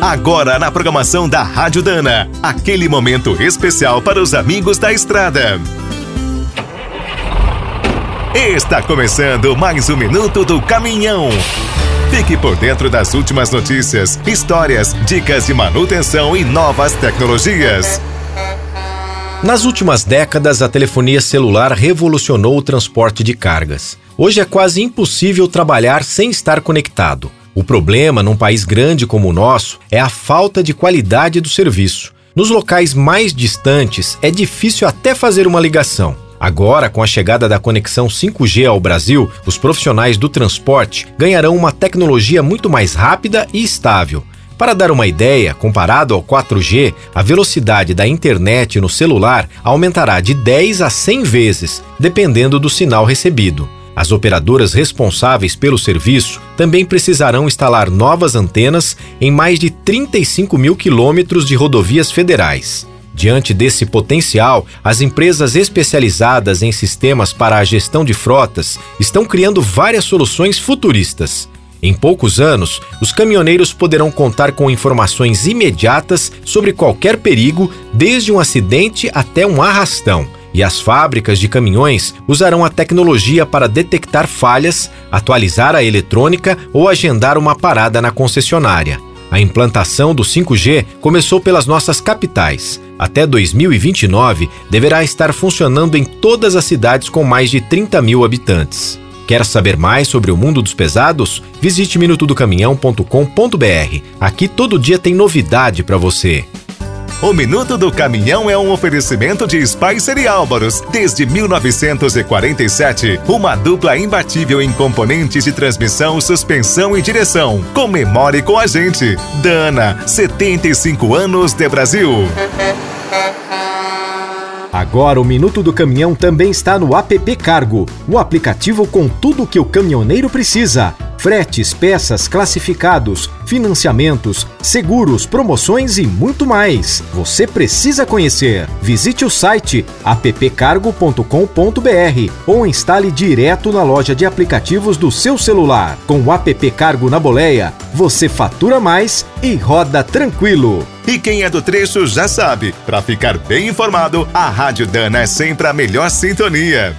Agora na programação da Rádio Dana, aquele momento especial para os amigos da estrada. Está começando mais um minuto do caminhão. Fique por dentro das últimas notícias, histórias, dicas de manutenção e novas tecnologias. Nas últimas décadas, a telefonia celular revolucionou o transporte de cargas. Hoje é quase impossível trabalhar sem estar conectado. O problema, num país grande como o nosso, é a falta de qualidade do serviço. Nos locais mais distantes, é difícil até fazer uma ligação. Agora, com a chegada da conexão 5G ao Brasil, os profissionais do transporte ganharão uma tecnologia muito mais rápida e estável. Para dar uma ideia, comparado ao 4G, a velocidade da internet no celular aumentará de 10 a 100 vezes, dependendo do sinal recebido. As operadoras responsáveis pelo serviço também precisarão instalar novas antenas em mais de 35 mil quilômetros de rodovias federais. Diante desse potencial, as empresas especializadas em sistemas para a gestão de frotas estão criando várias soluções futuristas. Em poucos anos, os caminhoneiros poderão contar com informações imediatas sobre qualquer perigo, desde um acidente até um arrastão e as fábricas de caminhões usarão a tecnologia para detectar falhas, atualizar a eletrônica ou agendar uma parada na concessionária. A implantação do 5G começou pelas nossas capitais. Até 2029, deverá estar funcionando em todas as cidades com mais de 30 mil habitantes. Quer saber mais sobre o mundo dos pesados? Visite minutodocaminhão.com.br. Aqui todo dia tem novidade para você. O Minuto do Caminhão é um oferecimento de Spicer e Álvaros. Desde 1947, uma dupla imbatível em componentes de transmissão, suspensão e direção. Comemore com a gente. Dana, 75 anos de Brasil. Agora o Minuto do Caminhão também está no app Cargo, o aplicativo com tudo que o caminhoneiro precisa fretes, peças, classificados, financiamentos, seguros, promoções e muito mais. Você precisa conhecer. Visite o site appcargo.com.br ou instale direto na loja de aplicativos do seu celular. Com o app Cargo na boleia, você fatura mais e roda tranquilo. E quem é do trecho já sabe, para ficar bem informado, a Rádio Dana é sempre a melhor sintonia.